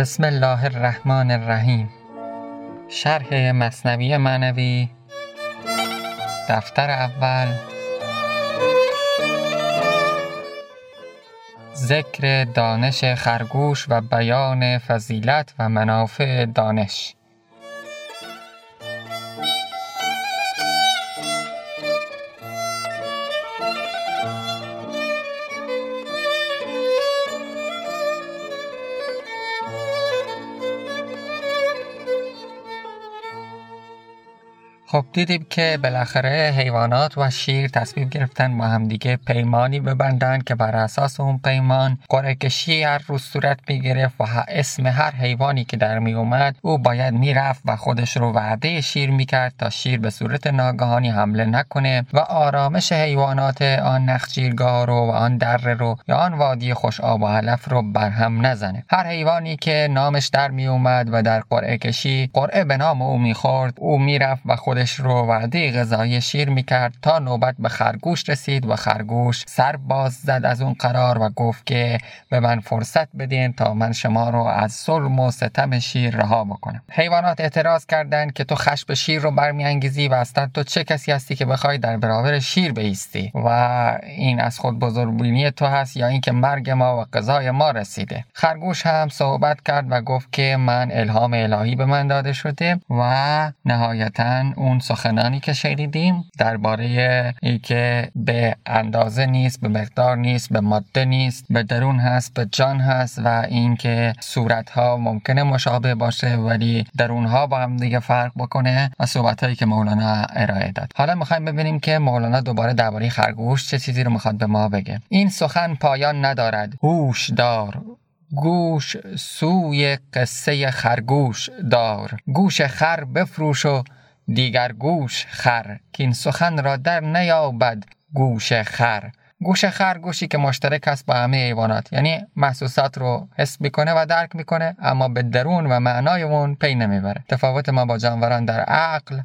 بسم الله الرحمن الرحیم. شرح مصنوی معنوی دفتر اول. ذکر دانش خرگوش و بیان فضیلت و منافع دانش. خب دیدیم که بالاخره حیوانات و شیر تصمیم گرفتن با همدیگه پیمانی ببندن که بر اساس اون پیمان قرعه کشی هر روز صورت می‌گرفت و اسم هر حیوانی که در می اومد او باید می‌رفت و خودش رو وعده شیر می‌کرد تا شیر به صورت ناگهانی حمله نکنه و آرامش حیوانات آن نخجیرگاه رو و آن دره رو یا آن وادی خوش آب و علف رو برهم نزنه. هر حیوانی که نامش در می اومد و در قرعه کشی قرعه به نام او می‌خورد او می‌رفت و خود خودش رو وعده غذای شیر می‌کرد تا نوبت به خرگوش رسید و خرگوش سر باز زد از اون قرار و گفت که به من فرصت بدین تا من شما رو از ظلم و ستم شیر رها بکنم. حیوانات اعتراض کردند که تو خشم شیر رو برمیانگیزی و اصلا تو چه کسی هستی که بخوای در برابر شیر بیستی و این از خود بزرگبینی تو هست یا اینکه مرگ ما و قضای ما رسیده. خرگوش هم صحبت کرد و گفت که من الهام الهی به من داده شده و نهایتا اون سخنانی که شنیدیم درباره اینکه به اندازه نیست به مقدار نیست به ماده نیست به درون هست به جان هست و اینکه صورت ها ممکنه مشابه باشه ولی درون ها با هم دیگه فرق بکنه و صحبت هایی که مولانا ارائه داد. حالا می‌خوایم ببینیم که مولانا دوباره درباره خرگوش چه چیزی رو می‌خواد به ما بگه. این سخن پایان ندارد. هوش دار. گوش سوی قصه خرگوش دار. گوش خر بفروش و دیگر گوش خر که این سخن را در نیابد گوش خر. گوش خر گوشی که مشترک است با همه حیوانات یعنی محسوسات رو حس می‌کنه و درک می‌کنه اما به درون و معنای اون پی نمی‌بره. تفاوت ما با جانوران در عقل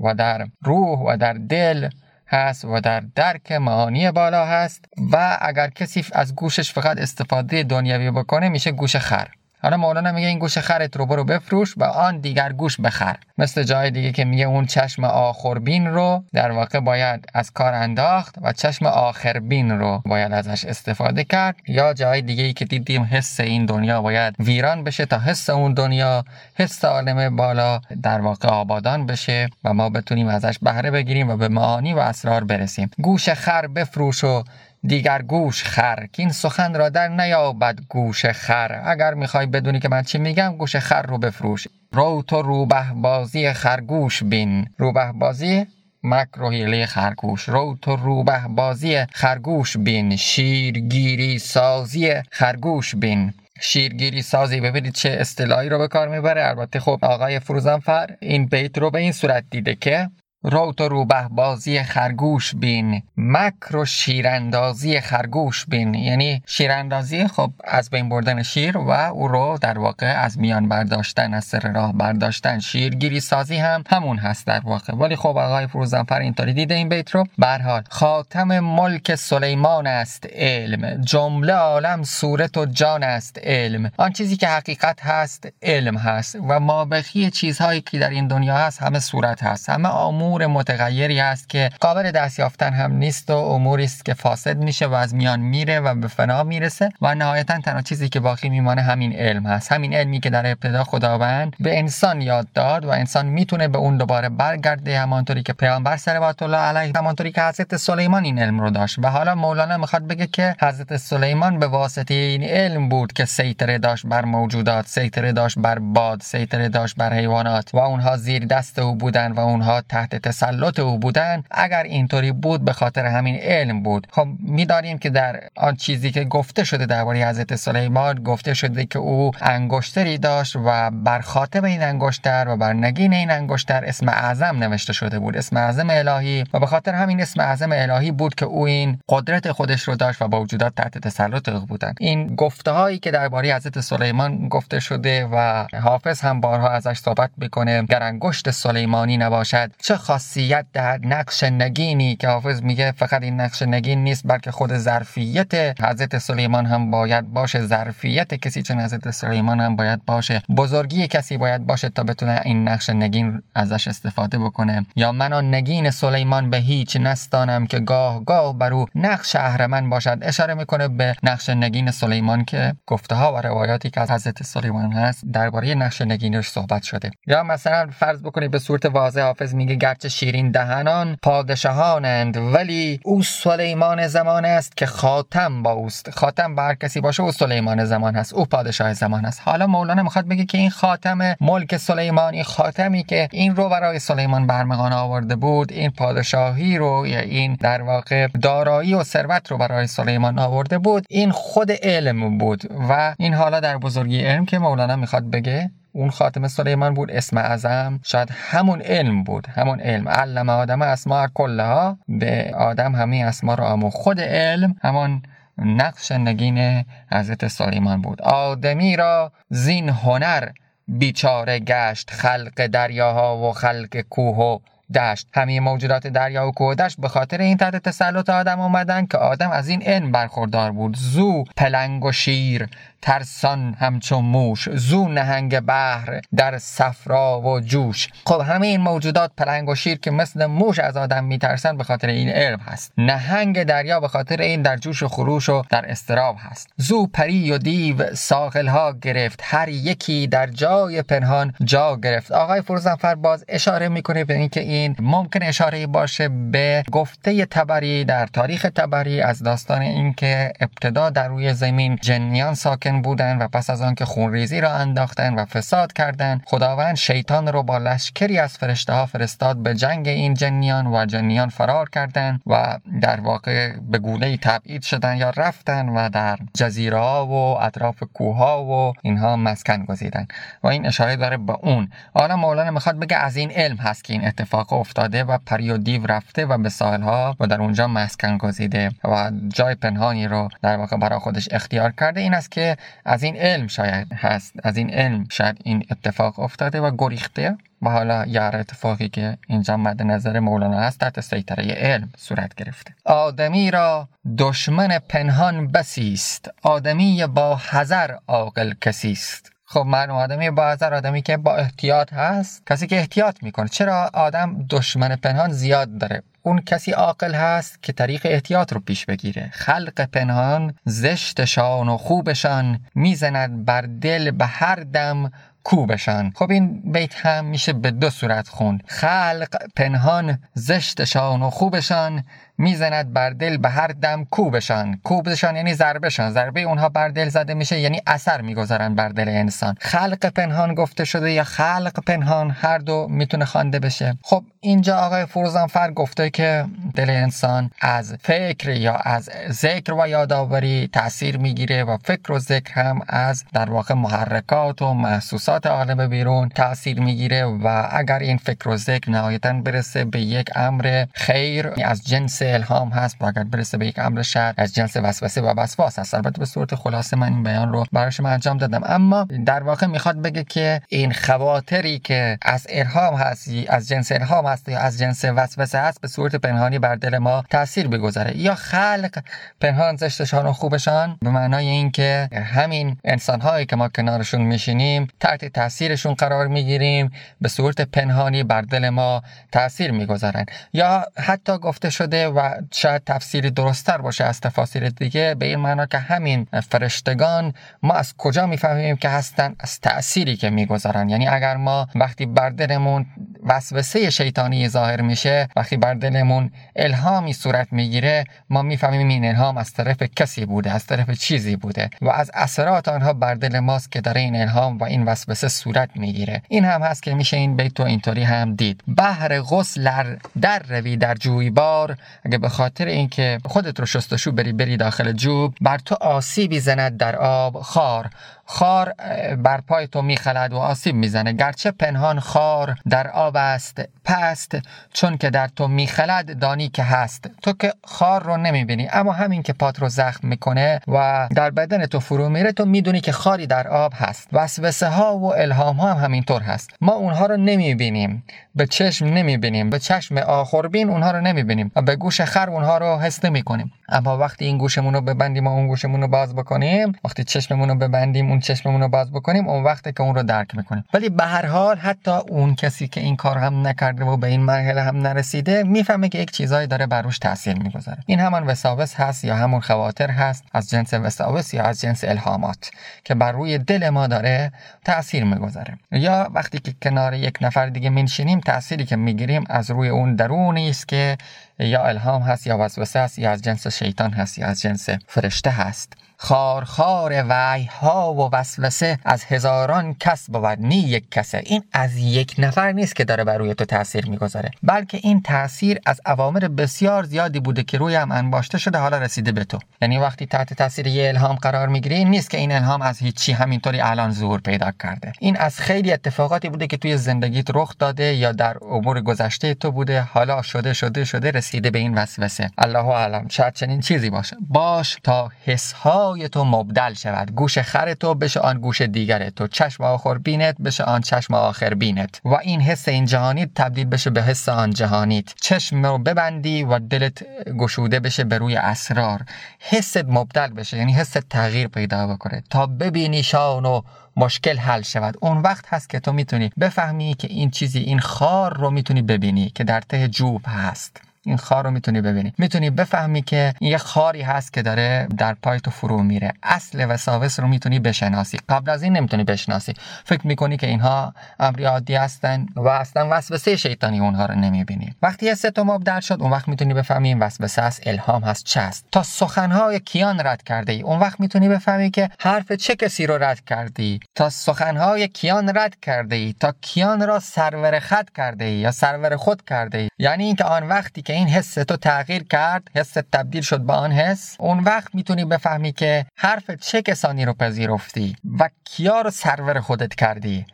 و در روح و در دل هست و در درک معانی بالا هست و اگر کسی از گوشش فقط استفاده دنیوی بکنه میشه گوش خر. حالا مولانا میگه این گوش خرت رو برو بفروش و آن دیگر گوش بخر. مثل جای دیگه که میگه اون چشم آخربین رو در واقع باید از کار انداخت و چشم آخربین رو باید ازش استفاده کرد. یا جای دیگه ای که دیدیم حس این دنیا باید ویران بشه تا حس اون دنیا حس عالم بالا در واقع آبادان بشه و ما بتونیم ازش بهره بگیریم و به معانی و اسرار برسیم. گوش خر بفروش و دیگر گوش خر که این سخن را در نیابد گوش خر. اگر می‌خوای بدونی که من چی میگم گوش خر رو بفروش. رو تو روبه بازی خرگوش بین. روبه بازی مکر و حیله خرگوش. رو تو روبه بازی خرگوش بین. شیرگیری سازی خرگوش بین. شیرگیری سازی ببینید چه اصطلاحی رو به کار می‌بره. البته خب آقای فروزانفر این بیت رو به این صورت دیده که روت و روبه بازی خرگوش بین. مکر و شیراندازی خرگوش بین. یعنی شیراندازی خب از بین بردن شیر و او رو در واقع از میان برداشتن از سر راه برداشتن. شیرگیری سازی هم همون هست در واقع. ولی خب آقای فروزانفر اینطوری دیده این بیت رو. حال خاتم ملک سلیمان است علم. جمله عالم صورت و جان است علم. آن چیزی که حقیقت هست علم هست. و مابقی چیزهایی که در این دنیا هست همه صورت هست. همه آمور امور متغیری است که قابل دست یافتن هم نیست و اموری است که فاسد میشه و از میان میره و به فنا می‌رسه و نهایتا تنها چیزی که باقی میمانه همین علم هست. همین علمی که در ابتدا خداوند به انسان یاد داد و انسان می‌تونه به اون دوباره برگرده همانطوری که پیامبر صلوات الله علیه همانطوری که حضرت سلیمان این علم رو داشت. و حالا مولانا می‌خواد بگه که حضرت سلیمان به واسطه این علم بود که سیطره داشت بر موجودات سیطره داشت بر باد سیطره داشت بر حیوانات و اونها زیر دست او بودن و اونها تحت تسلط او بودن اگر اینطوری بود به خاطر همین علم بود. خب می‌دانیم که در آن چیزی که گفته شده درباره حضرت سلیمان گفته شده که او انگشتری داشت و بر خاتم این انگشتر و بر نگین این انگشتر اسم اعظم نوشته شده بود اسم اعظم الهی. و به خاطر همین اسم اعظم الهی بود که او این قدرت خودش رو داشت و با وجودات تحت تسلط او بودن این گفته هایی که درباره حضرت سلیمان گفته شده و حافظ هم بارها ازش صحبت می‌کنه گر انگشت سلیمانی نباشد چه خاصیت دهد نقش نگینی که حافظ میگه فقط این نقش نگین نیست بلکه خود ظرفیت حضرت سلیمان هم باید باشه. ظرفیت کسی چون حضرت سلیمان هم باید باشه. بزرگی کسی باید باشه تا بتونه این نقش نگین ازش استفاده بکنه. یا من نگین سلیمان به هیچ نستانم که گاه گاه بر او نقش اهرمن باشد. اشاره می‌کنه به نقش نگین سلیمان که گفته ها و روایاتی که از حضرت سلیمان هست درباره نقش نگینش صحبت شده. یا مثلا فرض بکنید به صورت واضح حافظ میگه گرچه شیرین دهنان پادشاهانند ولی او سلیمان زمان است که خاتم با اوست. خاتم بر کسی باشه او سلیمان زمان هست او پادشاه زمان است. حالا مولانا می‌خواد بگه که این خاتم ملک سلیمانی خاتمی که این رو برای سلیمان برمغان آورده بود این پادشاهی رو یا این در واقع دارایی و ثروت رو برای سلیمان آورده بود این خود علم بود. و این حالا در بزرگی علم که مولانا می‌خواد بگه؟ اون خاتم سلیمان بود اسم اعظم. شاید همون علم بود همون علم. علم آدم اسما کلها. به آدم همه اسما رو آمو خود علم همون نقش نگین حضرت سلیمان بود. آدمی را زین هنر بیچاره گشت خلق دریاها و خلق کوه و دشت. همه موجودات دریا و کوه به خاطر این تحت تسلط آدم آمدن که آدم از این علم برخوردار بود. زو پلنگ و شیر ترسان همچون موش. زو نهنگ بحر در صفرا و جوش. خب همه این موجودات پلنگ و شیر که مثل موش از آدم میترسن به خاطر این علم هست. نهنگ دریا به خاطر این در جوش و خروش و در استراب هست. زو پری و دیو ساخل ها گرفت. هر یکی در جای پنهان جا گرفت. آقای فروزنفر باز اشاره می‌کنه به اینکه این ممکن اشاره باشه به گفته تبری در تاریخ تبری از داستان اینکه ابتدا در روی زمین جنیان ساکن بودن و پس از آنکه خونریزی را انداختن و فساد کردند خداوند شیطان رو با لشکری از فرشته ها فرستاد به جنگ این جنیان و جنیان فرار کردند و در واقع به گونه تبعید شدن یا رفتن و در جزیره ها و اطراف کوه ها و اینها مسکن گزیدن. و این اشاره داره به اون. حالا مولانا می‌خواد بگه از این علم هست که این اتفاق افتاده و پری دیو رفته و به ساحل ها و در اونجا مسکن گزیده و جای پنهانی رو در واقع برای خودش اختیار کرده. این است که از این علم شاید هست. از این علم شاید این اتفاق افتاده و گریخته و حالا یار اتفاقی که اینجا مد نظر مولانا هست تحت سیطره علم صورت گرفته. آدمی را دشمن پنهان بسیست. آدمی با حذر عاقل کسیست. خب معلوم آدمی با حذر آدمی که با احتیاط هست کسی که احتیاط می‌کنه. چرا آدم دشمن پنهان زیاد داره؟ اون کسی عاقل هست که طریق احتیاط رو پیش بگیره. خلق پنهان زشتشان و خوبشان می‌زند بر دل به هر دم کوبشان. خب این بیت هم میشه به دو صورت خون خلق پنهان زشتشان و خوبشان می‌زند بر دل به هر دم کوبشان کوبشان یعنی ضربشان ضربه اونها بر دل زده میشه یعنی اثر می‌گذارن بر دل انسان. خلق پنهان گفته شده یا خلق پنهان هر دو می‌تونه خوانده بشه. خب اینجا آقای فروزانفر گفته که دل انسان از فکر یا از ذکر و یادآوری تاثیر می‌گیره و فکر و ذکر هم از در واقع محرکات و محسوسات عالم بیرون تاثیر می‌گیره و اگر این فکر و ذکر نهایتا برسه به یک امر خیر از جنس الهام هست. و اگر برسه به یک امر شر از جنس وسوسه و وسواس هست البته به صورت خلاصه من این بیان رو برای شما انجام دادم. اما در واقع می‌خواد بگه که این خواطری که از الهام هست از جنس الهام هست یا از جنس وسوسه هست به صورت پنهانی بر دل ما تاثیر بگذاره. یا خلق پنهان زشتشان و خوبشان به معنای اینکه همین انسان هایی که ما کنارشون میشینیم تحت تاثیرشون قرار می‌گیریم به صورت پنهانی بر دل ما تاثیر می‌گذارن. یا حتی گفته شده و شاید تفسیری درستتر باشه از تفاسیر دیگه به این معنا که همین فرشتگان ما از کجا می‌فهمیم که هستن از تأثیری که می‌گذارن؟ یعنی اگر ما وقتی بر دلمون وسوسه شیطانی ظاهر میشه وقتی بر دلمون الهامی صورت می‌گیره ما می‌فهمیم این الهام از طرف کسی بوده از طرف چیزی بوده و از اثرات آنها بر دل ماست که داره این الهام و این وسوسه صورت می‌گیره. این هم هست که میشه این بیت و اینطوری هم دید. بحر غسل در روی در جویبار اگه به خاطر اینکه خودت رو شستشو بری بری داخل جوب بر تو آسیبی زند در آب خار. خار بر پای تو میخلد و آسیب می‌زنه. گرچه پنهان خار در آب است پست چون که در تو میخلد دانی که هست. تو که خار رو نمی‌بینی اما همین که پات رو زخم می‌کنه و در بدن تو فرو میره تو می‌دونی که خاری در آب هست. وسوسه ها و الهام ها هم همینطور هست. ما اونها رو نمی‌بینیم. به چشم نمی‌بینیم. به چشم آخربین اونها رو نمی‌بینیم. و به گوش خر اونها رو حس نمی‌کنیم. اما وقتی این گوشمون رو ببندیم و اون گوشمون رو باز بکنیم وقتی چشممون رو ببندیم اون چشممون رو باز بکنیم اون وقتی که اون رو درک می‌کنیم. ولی به هر حال حتی اون کسی که این کار هم نکرده و به این مرحله هم نرسیده می‌فهمه که یک چیزایی داره بر روش تاثیر می‌گذاره. این همان وساوس هست یا همون خواطر هست از جنس وساوس یا از جنس الهامات که بر روی دل ما داره تاثیر می‌گذاره. یا وقتی که کنار یک نفر دیگه میشینیم تأثیری که می‌گیریم از روی اون درونی است که یا الهام هست یا وسوسه است یا از جنس شیطان هست یا از جنس فرشته هست. خارخار وعی ها و وسوسه از هزاران کس بود. نی یک کسه. این از یک نفر نیست که داره بر روی تو تاثیر می‌گذاره. بلکه این تاثیر از اوامر بسیار زیادی بوده که روی هم انباشته شده حالا رسیده به تو. یعنی وقتی تحت تاثیر یه الهام قرار می‌گیری نیست که این الهام از هیچی همینطوری الان ظهور پیدا کرده. این از خیلی اتفاقاتی بوده که توی زندگیت رخ داده یا در امور گذشته تو بوده. حالا شده شده شده رسیده به این وسوسه. الله اعلم. شاید چنین چیزی باشه. باش تا حس های تو مبدل شود. گوش خر تو بشه آن گوش دیگر تو. چشم آخر بینت بشه آن چشم آخر بینت. و این حس این جهانی تبدیل بشه به حس آن جهانیت. چشم رو ببندی و دلت گشوده بشه به روی اسرار. حست مبدل بشه یعنی حس تغییر پیدا بکنه. تا ببینی شان و مشکل حل شود. اون وقت هست که تو می‌تونی بفهمی که این چیزی این خار رو می‌تونی ببینی که در ته جوب هست. این خار رو می‌تونی ببینی. می‌تونی بفهمی که این یه خاری هست که داره در پای تو فرو میره. اصل وساوس رو می‌تونی بشناسی. قبل از این نمی‌تونی بشناسی. فکر می‌کنی که اینها امری عادی هستن و اصلا وسوسه شیطانی اونها رو نمی‌بینی. وقتی یه تو مبدل شد اون وقت می‌تونی بفهمی این وسوسه است الهام هست چه تا سخنهای کیان رد کرده ای اون وقت می‌تونی بفهمی که حرف چه کسی رو رد کردی. تا سخنهای کیان رد کرده ای تا کیان را سرور خط کرده ای یا سرور خود کرده ای یعنی اینکه آن وقتی که این حس تو تغییر کرد؟ حس تبدیل شد به آن حس؟ اون وقت می‌تونی بفهمی که حرف چه کسانی رو پذیرفتی و کیا رو سرور خودت کردی؟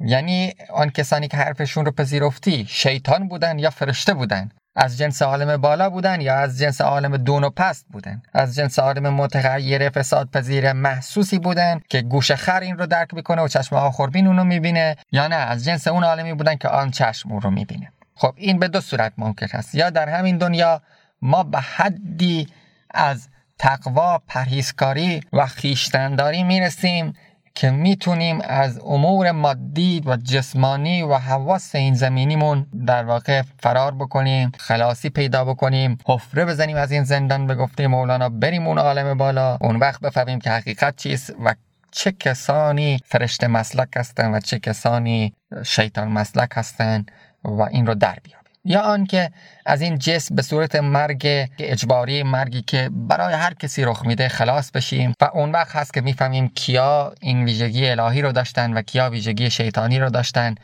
یعنی آن کسانی که حرفشون رو پذیرفتی شیطان بودن یا فرشته بودن؟ از جنس عالم بالا بودن یا از جنس عالم دون و پست بودن؟ از جنس عالم متغیر فساد پذیر محسوسی بودن که گوش خر این رو درک می‌کنه و چشم آخربین اونو می‌بینه یا نه؟ از جنس اون عالمی بودن که آن چشم اون رو می‌بینه. خب این به دو صورت ممکن است. یا در همین دنیا ما به حدی از تقوا پرهیزکاری و خیشتنداری می‌رسیم که می‌تونیم از امور مادی و جسمانی و حواس این زمینیمون در واقع فرار بکنیم خلاصی پیدا بکنیم حفره بزنیم از این زندان به گفته مولانا بریم اون عالم بالا اون وقت بفهمیم که حقیقت چیست و چه کسانی فرشته مسلک هستن و چه کسانی شیطان مسلک هستن. و این رو در بیاریم یا آنکه از این جسم به صورت مرگ اجباری مرگی که برای هر کسی رخ میده خلاص بشیم و اون وقت هست که می‌فهمیم کیا این ویژگی الهی رو داشتن و کیا ویژگی شیطانی رو داشتن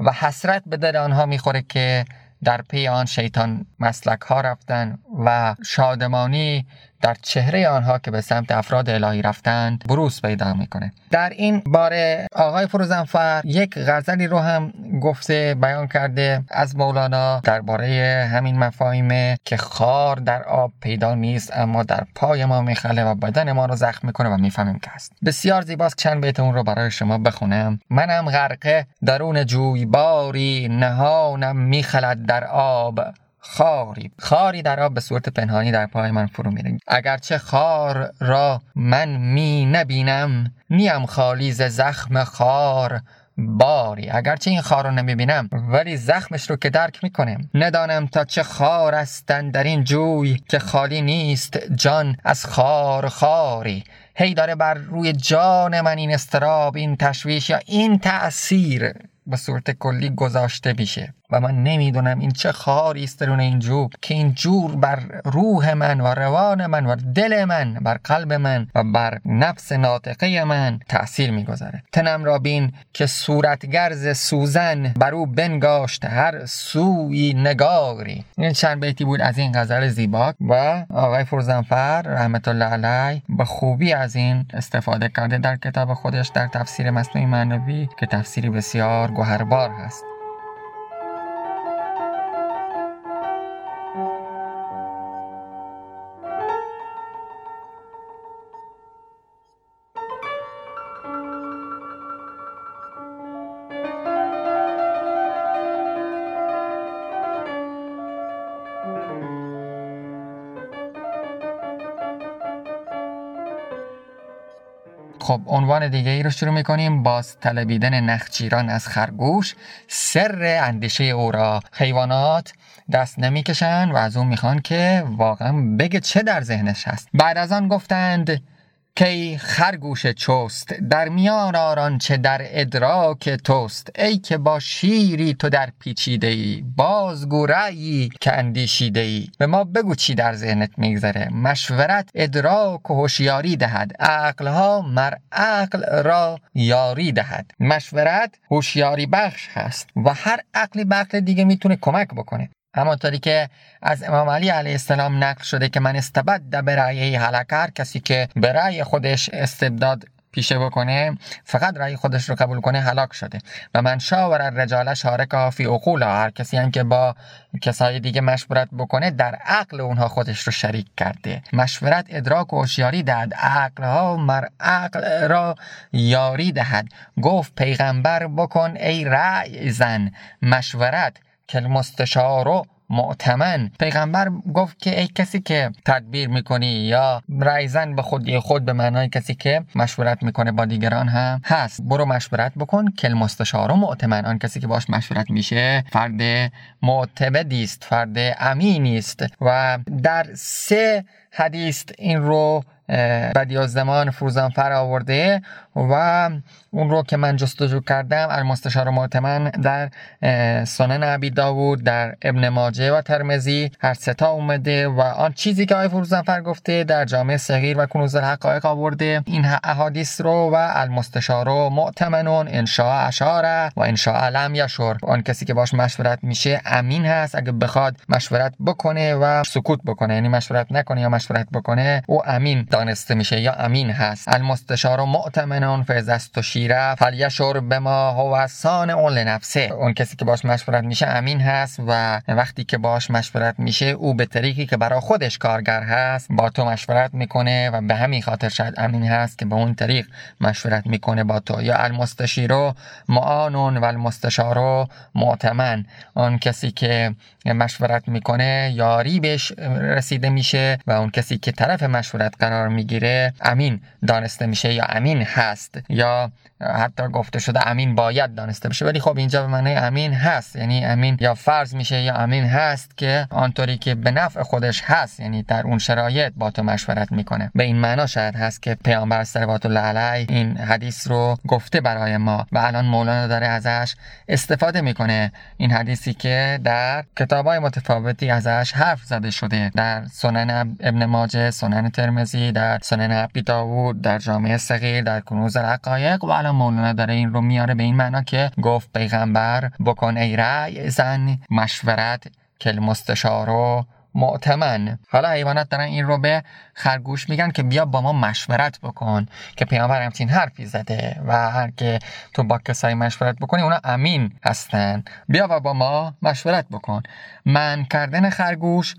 و حسرت به دل آنها می‌خوره که در پی آن شیطان مسلک ها رفتن و شادمانی در چهره آنها که به سمت افراد الهی رفتند بروز پیدا می‌کنه. در این باره آقای فروزنفر یک غزلی رو هم گفته بیان کرده از مولانا درباره همین مفاهیمه که خار در آب پیدا نیست اما در پای ما میخله و بدن ما رو زخم می‌کنه و می‌فهمیم که هست بسیار زیباست چند بیت اون رو برای شما بخونم. منم غرقه درون جویباری نهانم میخلد در آب. خاری خاری در آب به صورت پنهانی در پای من فرو میره. اگرچه خار را من می نبینم نیم خالی ز زخم خار باری. اگرچه این خار رو نمی‌بینم ولی زخمش رو که درک می‌کنم. ندانم تا چه خار هستن در این جوی که خالی نیست. جان از خار خاری. هی داره بر روی جان من این استراب این تشویش یا این تأثیر به صورت کلی گذاشته میشه. و من نمی‌دونم این چه خاری است درون این جوب که این جور بر روح من و روان من و دل من بر قلب من و بر نفس ناطقه من تأثیر می‌گذاره. تنم را بین که صورتگرز سوزن بر او بنگاشت هر سوی نگاری. این چند بیتی بود از این غزل زیبا و آقای فرزنفر رحمت الله علیه به خوبی از این استفاده کرده در کتاب خودش در تفسیر مصنوعی معنوی که تفسیری بسیار گوهربار هست. خب عنوان دیگه ای رو شروع می‌کنیم. باز طلبیدن نخچیران از خرگوش. سر اندیشه او را حیوانات دست نمی‌کشن و از اون می‌خوان که واقعا بگه چه در ذهنش هست. بعد از آن گفتند کی خرگوش چست در میان آران چه در ادراک توست؟ ای که با شیری تو در پیچیده ای باز گورایی که اندیشیده ای. به ما بگو چی در ذهنت میگذره. مشورت ادراک و هوشیاری دهد. عقلها مر عقل را یاری دهد. مشورت هوشیاری بخش هست و هر عقلی به دیگه می‌تونه کمک بکنه. همانطوری که از امام علی علیه السلام نقل شده که من استبد به رأی هلکر کسی که به رأی خودش استبداد پیشه بکنه فقط رأی خودش رو قبول کنه هلاک شده. و من شاور الرجال شارک فی عقول هر کسی هم که با کسای دیگه مشورت بکنه در عقل اونها خودش رو شریک کرده. مشورت ادراک و هوشیاری دهد. عقل ها مر عقل را یاری دهد. گفت پیغمبر بکن ای رأی زن. مشورت که مستشار معتمن. پیغمبر گفت که ای کسی که تدبیر می‌کنی یا رایزن به خودی خود به معنای کسی که مشورت می‌کنه با دیگران هم هست. برو مشورت بکن. که مستشار و معتمن. آن کسی که باش مشورت میشه فرد معتمدی است فرد امینی است. و در سه حدیث این رو بدیازدمان فروزانفر آورده. و اون رو که من جستجو کردم المستشار معتمن در سنن عبی داوود در ابن ماجه و ترمزی هر ستا اومده و آن چیزی که آقای فروزانفر گفته در جامعه صغیر و کنوز الحقایق آورده. این احادیث رو و المستشار معتمنون انشاء اشاره و انشاء لم یشور آن کسی که باش مشورت میشه امین هست. اگه بخواد مشورت بکنه و سکوت بکنه یعنی مشورت نکنه یا مشورت بکنه او امین دانسته میشه یا امین هست. المستشار معتمنون فیضست و شیره فلیشور به ما هو اون لنفسه. اون کسی که باش مشورت میشه امین هست و وقتی که باش مشورت میشه او به طریقی که برای خودش کارگر هست با تو مشورت می‌کنه و به همین خاطر شاید امین هست که به اون طریق مشورت می‌کنه با تو. یا المستشیرو معانون و المستشارو معتمن. اون کسی که مشورت می‌کنه یاری بهش رسیده میشه و اون کسی که طرف مشورت قرار می‌گیره امین دانسته میشه یا امین هست. یا حتی گفته شده امین باید دانسته بشه ولی خب اینجا به معنی امین هست. یعنی امین یا فرض میشه یا امین هست که آنطوری که به نفع خودش هست یعنی در اون شرایط با تو مشورت می‌کنه. به این معنا شاید هست که پیامبر صلوات الله علیه این حدیث رو گفته برای ما. و الان مولانا داره ازش استفاده می‌کنه. این حدیثی که در کتابای متفاوتی ازش حرف زده شده. در سنن ابن ماجه سنن ترمزی در سنن ابی داوود در جامعه صغیر در کنوز الحقایق و الان مولانا داره این رو میاره به این معنا که گفت پیغمبر بکن ای رأی زن مشورت که مستشارو معتمن حالا حیوانات دارن این رو به خرگوش میگن که بیا با ما مشورت بکن که پیامبر همچین حرفی زده و هر که تو با کسایی مشورت بکنی اونا امین هستن. بیا و با ما مشورت بکن. من کردن خرگوش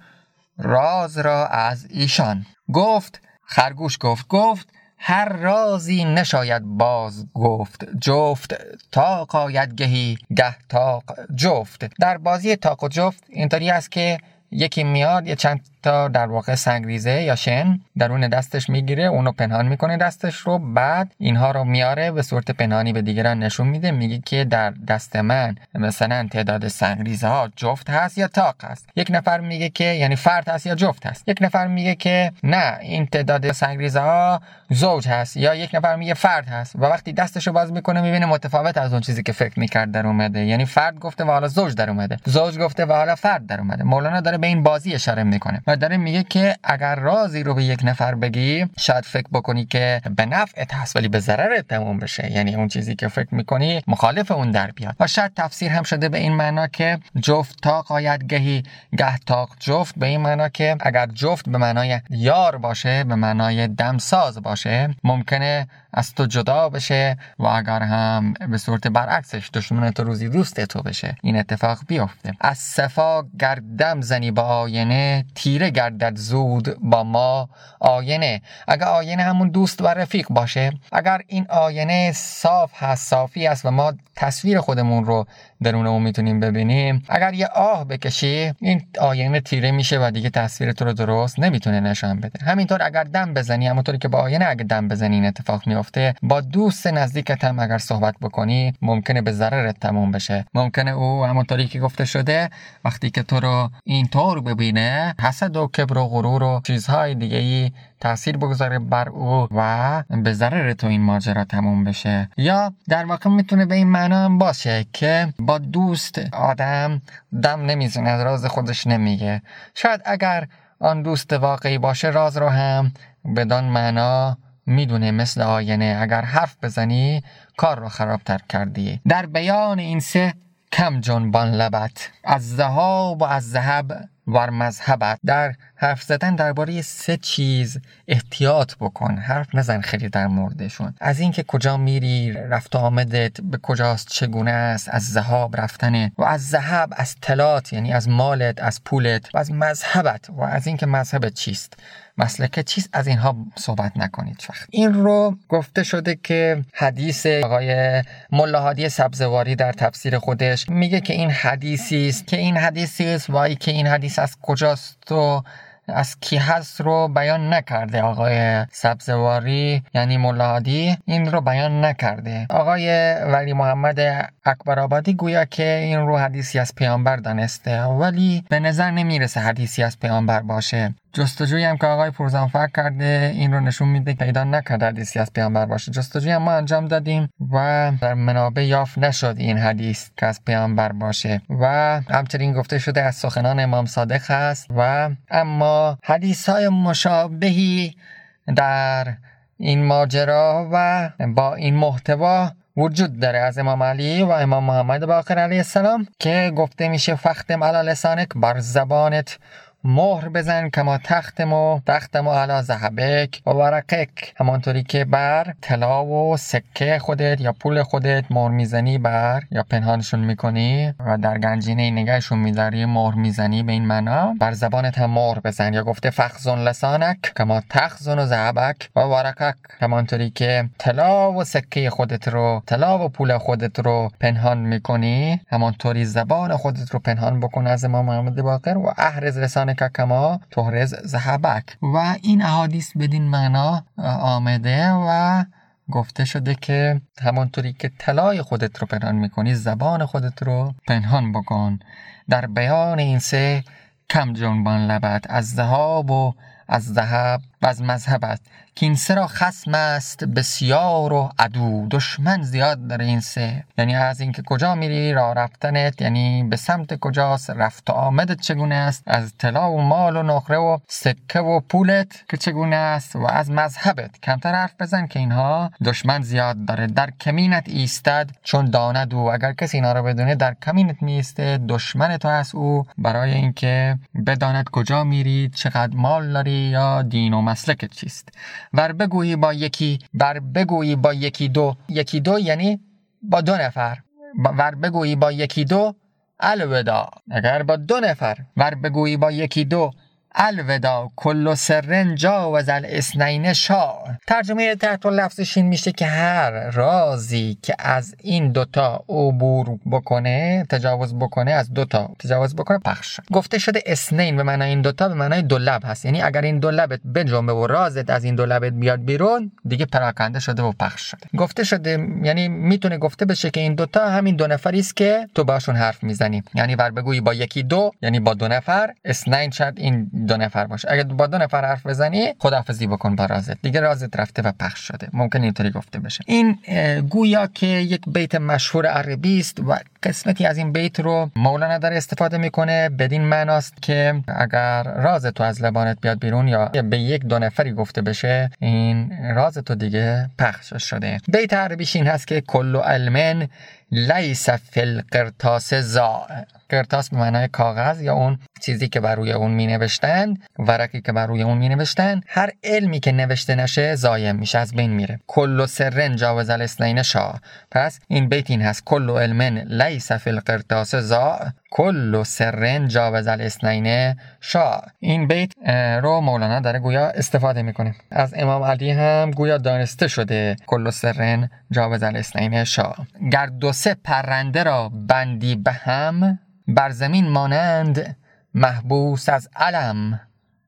راز را از ایشان. گفت خرگوش گفت گفت هر رازی نشاید باز گفت جفت تا قاید گهی گه تاق جفت. در بازی تاق و جفت اینطوری است که یکی میاد یه چند تا در واقع سنگریزه یا شن درون دستش می‌گیره اونو پنهان می‌کنه دستش رو بعد اینها رو میاره به صورت پنهانی به دیگران نشون میده میگه که در دست من مثلا تعداد سنگریزه ها جفت هست یا تاق هست. یک نفر میگه که یعنی فرد هست یا جفت هست. یک نفر میگه که نه این تعداد سنگریزه ها زوج هست یا یک نفر میگه فرد هست و وقتی دستش رو باز می‌کنه می‌بینه متفاوت از اون چیزی که فکر می‌کرد در اومده. یعنی فرد گفته و حالا زوج در اومده. زوج گفته و حالا فرد در اومده. مولانا داره به این بازی اشاره می‌کنه و داره میگه که اگر رازی رو به یک نفر بگی شاید فکر بکنی که به نفعت هست ولی به ضررت تموم بشه. یعنی اون چیزی که فکر می‌کنی مخالف اون در بیاد. و شاید تفسیر هم شده به این معنا که جفت تا قاید گهی گه تاق جفت. به این معنا که اگر جفت به معنای یار باشه به معنای دمساز باشه. ممکنه از تو جدا بشه و اگر هم به صورت برعکسش دشمن تو روزی دوست تو بشه این اتفاق بیفته. از صفا گردم زنی با آینه تیره گردد زود با ما آینه. اگر آینه همون دوست و رفیق باشه اگر این آینه صاف هست صافی است و ما تصویر خودمون رو درون اون می‌تونیم ببینیم اگر یه آه بکشی این آینه تیره میشه و دیگه تصویر تو رو درست نمی‌تونه نشان بده. همینطور اگر دم بزنی همونطوری که با آینه اگر دم بزنی این اتفاق میفته با دوست نزدیکت هم اگر صحبت بکنی ممکنه به ضررت تموم بشه. ممکنه او همونطوری که گفته شده وقتی که تو رو اینطور ببینه حسد و کبر و غرور و چیزهای دیگه ای تاثیر بگذاره بر او و به ضرر تو این ماجرا تموم بشه. یا در واقع می‌تونه به این معنا هم باشه که با دوست آدم دم نمی‌زنه راز خودش نمیگه. شاید اگر آن دوست واقعی باشه راز رو هم بدان معنا می‌دونه مثل آینه اگر حرف بزنی کار رو خرابتر کردی. در بیان این سه کم جنبان لبت. از ذهاب و از ذهب ور مذهبت. در حرف زدن درباره سه چیز احتیاط بکن. حرف نزن خیلی در موردشون. از اینکه کجا میری رفت آمدت به کجاست چگونه است؟ از ذهاب رفتن و از ذهب از تلات یعنی از مالت از پولت و از مذهبت. و از اینکه مذهبت چیست؟ مسلک چیست از اینها صحبت نکنید وقت این رو گفته شده که حدیث آقای ملاحادی سبزواری در تفسیر خودش میگه که این حدیثی است. که این حدیثی است وای که این حدیث از کجاست و از کی هست رو بیان نکرده آقای سبزواری یعنی ملادی این رو بیان نکرده. آقای ولی محمد اکبر آبادی گویا که این رو حدیثی از پیامبر دانسته ولی به نظر نمی‌رسه حدیثی از پیامبر باشه. جستجوی هم که آقای پرزانفر کرده این رو نشون میده که پیدا نکرده حدیثی از پیامبر باشه. جستجوی هم ما انجام دادیم و در منابع یافت نشد این حدیث که از پیامبر باشه. و همچنین گفته شده از سخنان امام صادق هست و اما حدیث های مشابهی در این ماجرا و با این محتوا وجود داره. از امام علی و امام محمد باقر علیه السلام که گفته میشه فختم علی لسانک بر زبانت مهر بزن کما تختم و تختم و علا زهبک و ورقک همانطوری که بر طلا و سکه خودت یا پول خودت مهر می‌زنی بر یا پنهانشون می‌کنی و در گنجینه نگهشون میداری مهر می‌زنی به این معنا. بر زبانت هم مهر بزن. یا گفته فخزون لسانک کما تخزون و زهبک و ورقک همانطوری که طلا و سکه خودت رو طلا و پول خودت رو پنهان می‌کنی همانطوری زبان خودت رو پنهان بکن از امام محمد باقر و احرز لسان که کما تهرز زهبک. و این احادیث بدین معنا آمده و گفته شده که همانطوری که طلای خودت رو پنهان می‌کنی زبان خودت رو پنهان بکن. در بیان این سه کم جنبان لبت از ذهاب و از ذهب و از مذهبت که این سه را خسم است بسیار و عدو. دشمن زیاد داره این سه. یعنی از اینکه کجا میری را رفتنت یعنی به سمت کجاست رفت و آمدت چگونه است؟ از طلا و مال و نقره و سکه و پولت که چگونه است؟ و از مذهبت کمتر حرف بزن که اینها دشمن زیاد داره. در کمینت ایستد چون داند و اگر کسی اینا رو بدونه در کمینت میسته دشمن تو هست او. برای اینکه بداند کجا میری چقدر مال داری یا دین و مسلکت چیست؟ ور بگویی با یکی بر بگویی با یکی دو. یکی دو یعنی با دو نفر. ور بگویی با یکی دو الودا اگر با دو نفر. ور بگویی با یکی دو الودا کل سرن جاوز الاسنین شا ترجمه تحت لفظش این میشه که هر رازی که از این دوتا عبور بکنه تجاوز بکنه از دوتا تجاوز بکنه پخش گفته شده اسنین به معنای این دوتا به معنای دو لب هست. یعنی اگر این دو لبت بجنبه و رازت از این دو لبت بیاد بیرون دیگه پراکنده شده و پخش شده. گفته شده یعنی می‌تونه گفته بشه که این دوتا همین دو نفری است که تو باشون حرف می‌زنی. یعنی ور بگویی با یکی دو یعنی با دو نفر اسنین شد این دو نفر باشه اگر با دو نفر حرف بزنی خداحافظی بکن با رازت. دیگه رازت رفته و پخش شده. ممکن اینطوری گفته بشه. این گویا که یک بیت مشهور عربی است و قسمتی از این بیت رو مولانا داره استفاده می‌کنه بدین معناست که اگر راز تو از لبانت بیاد بیرون یا به یک دو نفری گفته بشه این راز تو دیگه پخش شده. بیت عربیش این هست که کل علم لیس فی القرطاس زا قرطاس به معنای کاغذ یا اون چیزی که بر روی اون می نوشتند ورقی که بر روی اون می نوشتند هر علمی که نوشته نشه زایم میشه از بین میره. کل سرن جاوز الاسنین شا پس این بیت این هست. کل علم لیس فی القرطاس زا کل سرن جاوز الاسنین شا این بیت رو مولانا داره گویا استفاده می‌کنه. از امام علی هم گویا دانسته شده کل سرن جاوز الاسنین شا گر دو سه پرنده را بندی به هم بر زمین مانند محبوس از علم.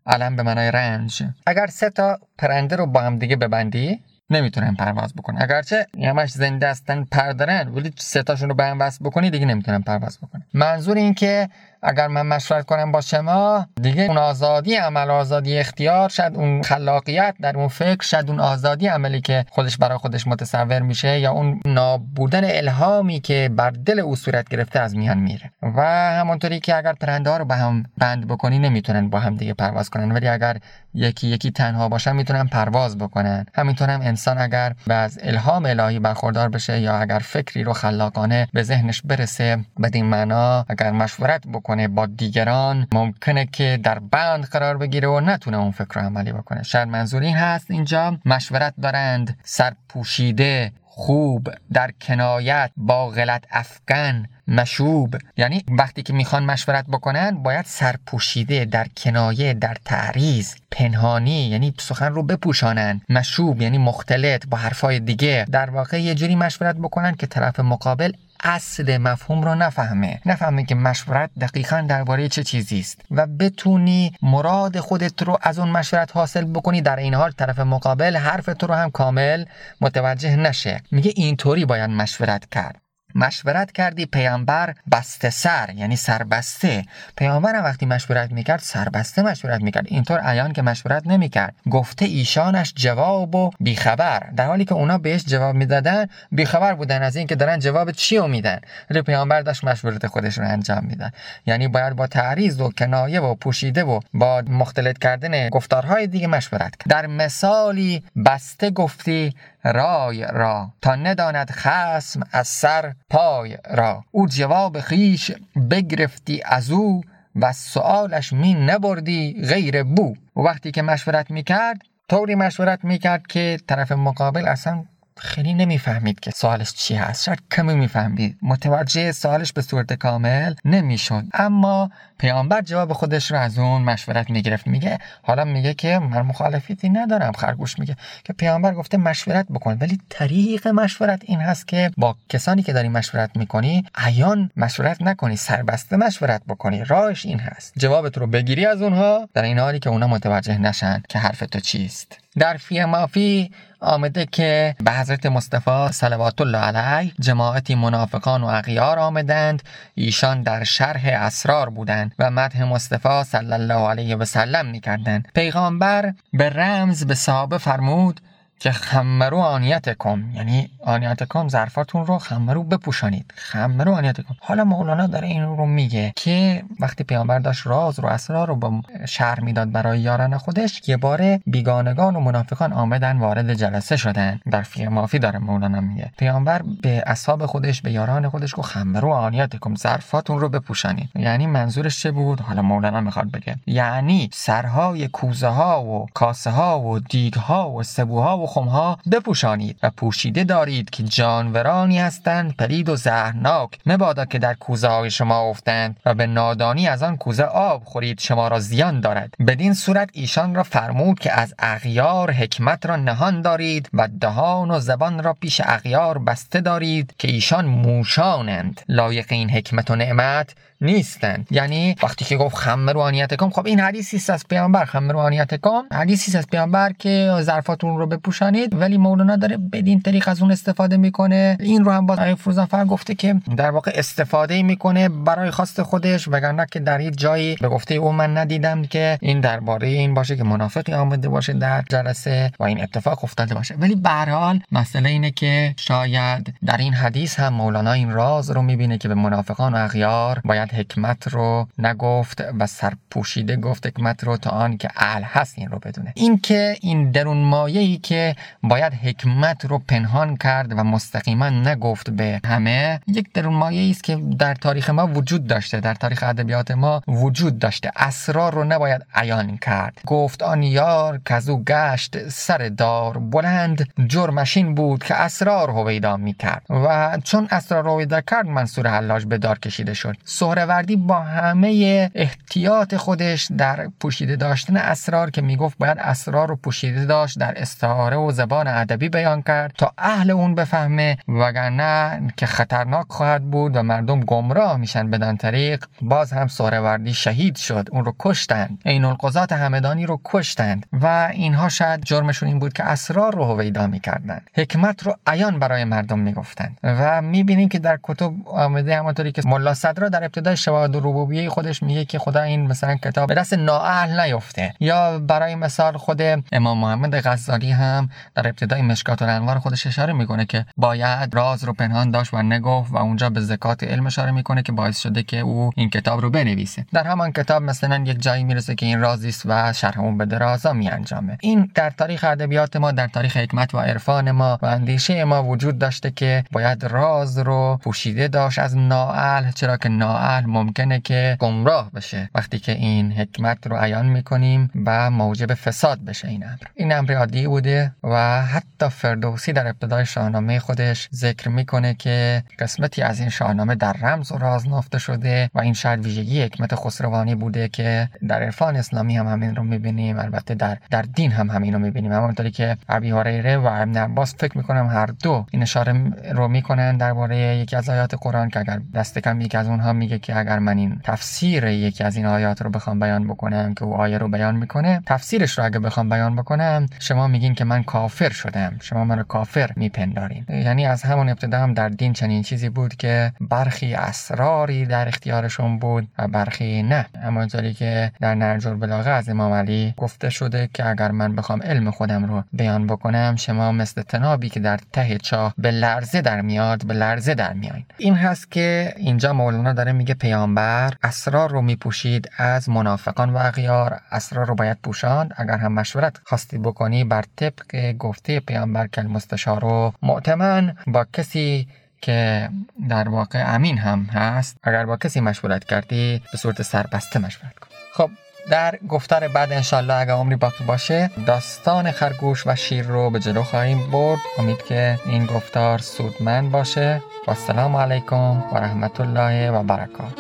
علم به معنای رنج. اگر سه تا پرنده رو با هم دیگه ببندی نمی‌تونن پرواز بکنن. اگرچه همش زنده هستن پر دارن ولی ستاشون رو به هم وصل بکنی دیگه نمی‌تونن پرواز بکنن. منظور این که اگر من مشورت کنم با شما دیگه اون آزادی عمل آزادی اختیار شد اون خلاقیت در اون فکر شد اون آزادی عملی که خودش برای خودش متصور میشه یا اون نابودن الهامی که بر دل او صورت گرفته از میان میره. و همونطوری که اگر پرنده ها رو به هم بند بکنی نمی‌تونن با هم دیگه پرواز کنن. ولی اگر یکی یکی تنها باشن می‌تونن پرواز بکنن. همینطور هم انسان اگر از الهام الهی برخوردار بشه یا اگر فکری رو خلاقانه به ذهنش برسه بدین معنا اگر مشورت بکنه با دیگران. ممکنه که در بند قرار بگیره و نتونه اون فکر رو عملی بکنه. شاید منظور هست اینجا. مشورت دارند. سرپوشیده خوب در کنایت با غلط افغان مشوب. یعنی وقتی که می‌خوان مشورت بکنن باید سرپوشیده در کنایه در تعریض پنهانی یعنی سخن رو بپوشانن. مشوب یعنی مختلط با حرفای دیگه. در واقع یه جوری مشورت بکنن که طرف مقابل اصل مفهوم رو نفهمه. نفهمه که مشورت دقیقا درباره چه چیزی است. و بتونی مراد خودت رو از اون مشورت حاصل بکنی. در این حال طرف مقابل حرف تو رو هم کامل متوجه نشه. میگه اینطوری باید مشورت کرد. مشورت کردی پیامبر بسته سر یعنی سربسته. پیامبر وقتی مشورت می‌کرد سربسته مشورت می‌کرد. اینطور عیان که مشورت نمی‌کرد. گفته ایشانش جواب و بیخبر. در حالی که اونا بهش جواب می‌دادن بیخبر بودن از اینکه دارن جواب چی رو میدن. ولی پیامبر داشت مشورت خودش رو انجام میدن یعنی باید با تعریض و کنایه و پوشیده و با مختلط کردن گفتارهای دیگه مشورت کرد. در مثالی بسته گفتی رای را تا نداند خسم از سر پای را. او جواب خیش بگرفتی از او و سوالش می نبردی غیر بو. وقتی که مشورت می‌کرد طوری مشورت می‌کرد که طرف مقابل اصلا خیلی نمی‌فهمید که سوالش چی هست. شاید کمی می‌فهمید. متوجه سوالش به صورت کامل نمی‌شد. اما پیامبر جواب خودش رو از اون مشورت می‌گرفت. میگه حالا میگه که من مخالفیتی ندارم خرگوش میگه که پیامبر گفته مشورت بکن. ولی طریق مشورت این هست که با کسانی که داری مشورت می‌کنی عیان مشورت نکنی سربسته مشورت بکنی. راهش این هست. جوابت رو بگیری از اونها در این حالی که اونا متوجه نشن که حرف تو چیست. در فی مافی آمده که به حضرت مصطفی صلوات الله علیه جماعتی منافقان و اغیار آمدند. ایشان در شرح اسرار بودند و مدح مصطفی صلی الله علیه و سلم می‌کردند. پیغامبر به رمز به صحابه فرمود که خمرو آنیت کن. یعنی آنیت کن ظرفاتون رو خمرو بپوشانید. خمرو آنیت کن. حالا مولانا داره این رو میگه که وقتی پیامبر داشت راز رو اسرار رو با شهر می‌داد برای یاران خودش یه باره بیگانگان و منافقان آمدن وارد جلسه شدن. در فی مافی داره مولانا میگه. پیامبر به اصحاب خودش به یاران خودش گفت خمرو آنیت کن ظرفاتون رو بپوشانید. یعنی منظورش چه بود؟ حالا مولانا می‌خواد بگه. یعنی سرهای کوزه ها و کاسه ها و دیگ ها و سبوها و خمها بپوشانید و پوشیده دارید که جانورانی هستند پلید و زهرناک. مبادا که در کوزه های شما افتند و به نادانی از آن کوزه آب خورید شما را زیان دارد. بدین صورت ایشان را فرمود که از اغیار حکمت را نهان دارید و دهان و زبان را پیش اغیار بسته دارید که ایشان موشانند. لایق این حکمت و نعمت نیستند. یعنی وقتی که گفت خمر کم خب این حدیثی است از پیامبر. خمر کم حدیثی است از پیامبر که ظرفاتون رو بپوشانید ولی مولانا داره بدین طریق از اون استفاده می‌کنه. این رو هم باز آیه فروزانفر گفته که در واقع استفاده می‌کنه برای خواست خودش وگرنه که در یک جایی به گفته او من ندیدم که این درباره این باشه که منافقی آمده باشه در جلسه و این اتفاق افتاده باشه. ولی به حال مسئله اینه که شاید در این حدیث هم مولانا این راز رو می‌بینه که به منافقان و اغیار باید حکمت رو نگفت و سرپوشیده گفت حکمت رو تا آن که اهل هست این رو بدونه. این که این درون مایه ای که باید حکمت رو پنهان کرد و مستقیما نگفت به همه. یک درون مایه است که در تاریخ ما وجود داشته در تاریخ ادبیات ما وجود داشته. اسرار رو نباید عیان کرد. گفت آن یار کزو گشت سر دار بلند جرمشین بود که اسرار هویدا می‌کرد. و چون اسرار هویدا کرد منصور حلاج به دار کشیده شد. سهروردی با همه احتیاط خودش در پوشیده داشتن اسرار که می‌گفت باید اسرار رو پوشیده داشت در استعاره اشاره و زبان ادبی بیان کرد تا اهل اون بفهمه وگرنه که خطرناک خواهد بود و مردم گمراه میشن بدن طریق. باز هم سهروردی شهید شد اون رو کشتند. این القضات همدانی رو کشتند و اینها شاید جرمشون این بود که اسرار رو هویدا می‌کردند. حکمت رو عیان برای مردم می‌گفتند. و می‌بینیم که در کتب آمده همونطوری که ملا صدرا در ابتدای شواهد ربوبیه خودش میگه که خدا این مثلا کتاب به دست نااهل نیفته. یا برای مثال خود امام محمد غزالی هم در ابتدای مشکات الانوار خودش اشاره می‌کنه که باید راز رو پنهان داشت و نگفت و اونجا به زکات علم اشاره می‌کنه که باعث شده که او این کتاب رو بنویسه. در همان کتاب مثلا یک جایی می‌رسه که این رازی است و شرح اون به درازا میانجامه. این در تاریخ ادبیات ما در تاریخ حکمت و عرفان ما و اندیشه ما وجود داشته که باید راز رو پوشیده داشت از نااهل چرا که نااهل ممکنه که گمراه بشه. وقتی که این حکمت رو عیان می‌کنیم و موجب فساد بشه این امر. این امر عادی بوده و حتی فردوسی در ابتدای شاهنامه خودش ذکر می‌کنه که قسمتی از این شاهنامه در رمز و راز نافته شده و این شاید ویژگی حکمت خسروانی بوده که در عرفان اسلامی هم همین رو می‌بینیم. البته در در دین هم همین رو می‌بینیم. همونطوری که ابی هریره و ابن عباس فکر می‌کنم هر دو این اشاره رو می‌کنن درباره یکی از آیات قرآن که اگر دست کم یکی از اونها میگه که اگر من این تفسیر یکی از این آیات رو بخوام بیان بکنم که او آیه رو بیان می‌کنه تفسیرش رو اگه بخوام بیان بکنم شما میگین که من کافر شدم. شما من رو کافر میپندارین. یعنی از همون ابتدا هم در دین چنین چیزی بود که برخی اسراری در اختیارشون بود و برخی نه. همانطوری که در نرج البلاغه از امام علی گفته شده که اگر من بخوام علم خودم رو بیان بکنم شما مثل تنابی که در ته چاه به لرزه در میاد به لرزه در میاین. این هست که اینجا مولانا داره میگه پیامبر اسرار رو میپوشید از منافقان و اغیار. اسرار رو باید پوشاند. اگر هم مشورت خواستی بکنی بر طبق گفته پیامبر که المستشار معتمن با کسی که در واقع امین هم هست اگر با کسی مشورت کردی به صورت سربسته مشورت کن. خب در گفتار بعد انشالله اگر عمری باقی باشه داستان خرگوش و شیر رو به جلو خواهیم برد. امید که این گفتار سودمند باشه. و السلام علیکم و رحمت الله و برکات